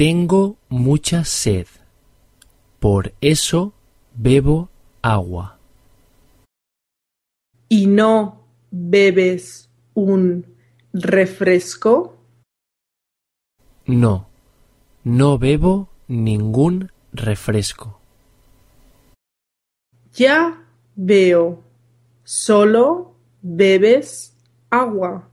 Tengo mucha sed. Por eso bebo agua. ¿Y no bebes un refresco? No, no bebo ningún refresco. Ya veo. Solo bebes agua.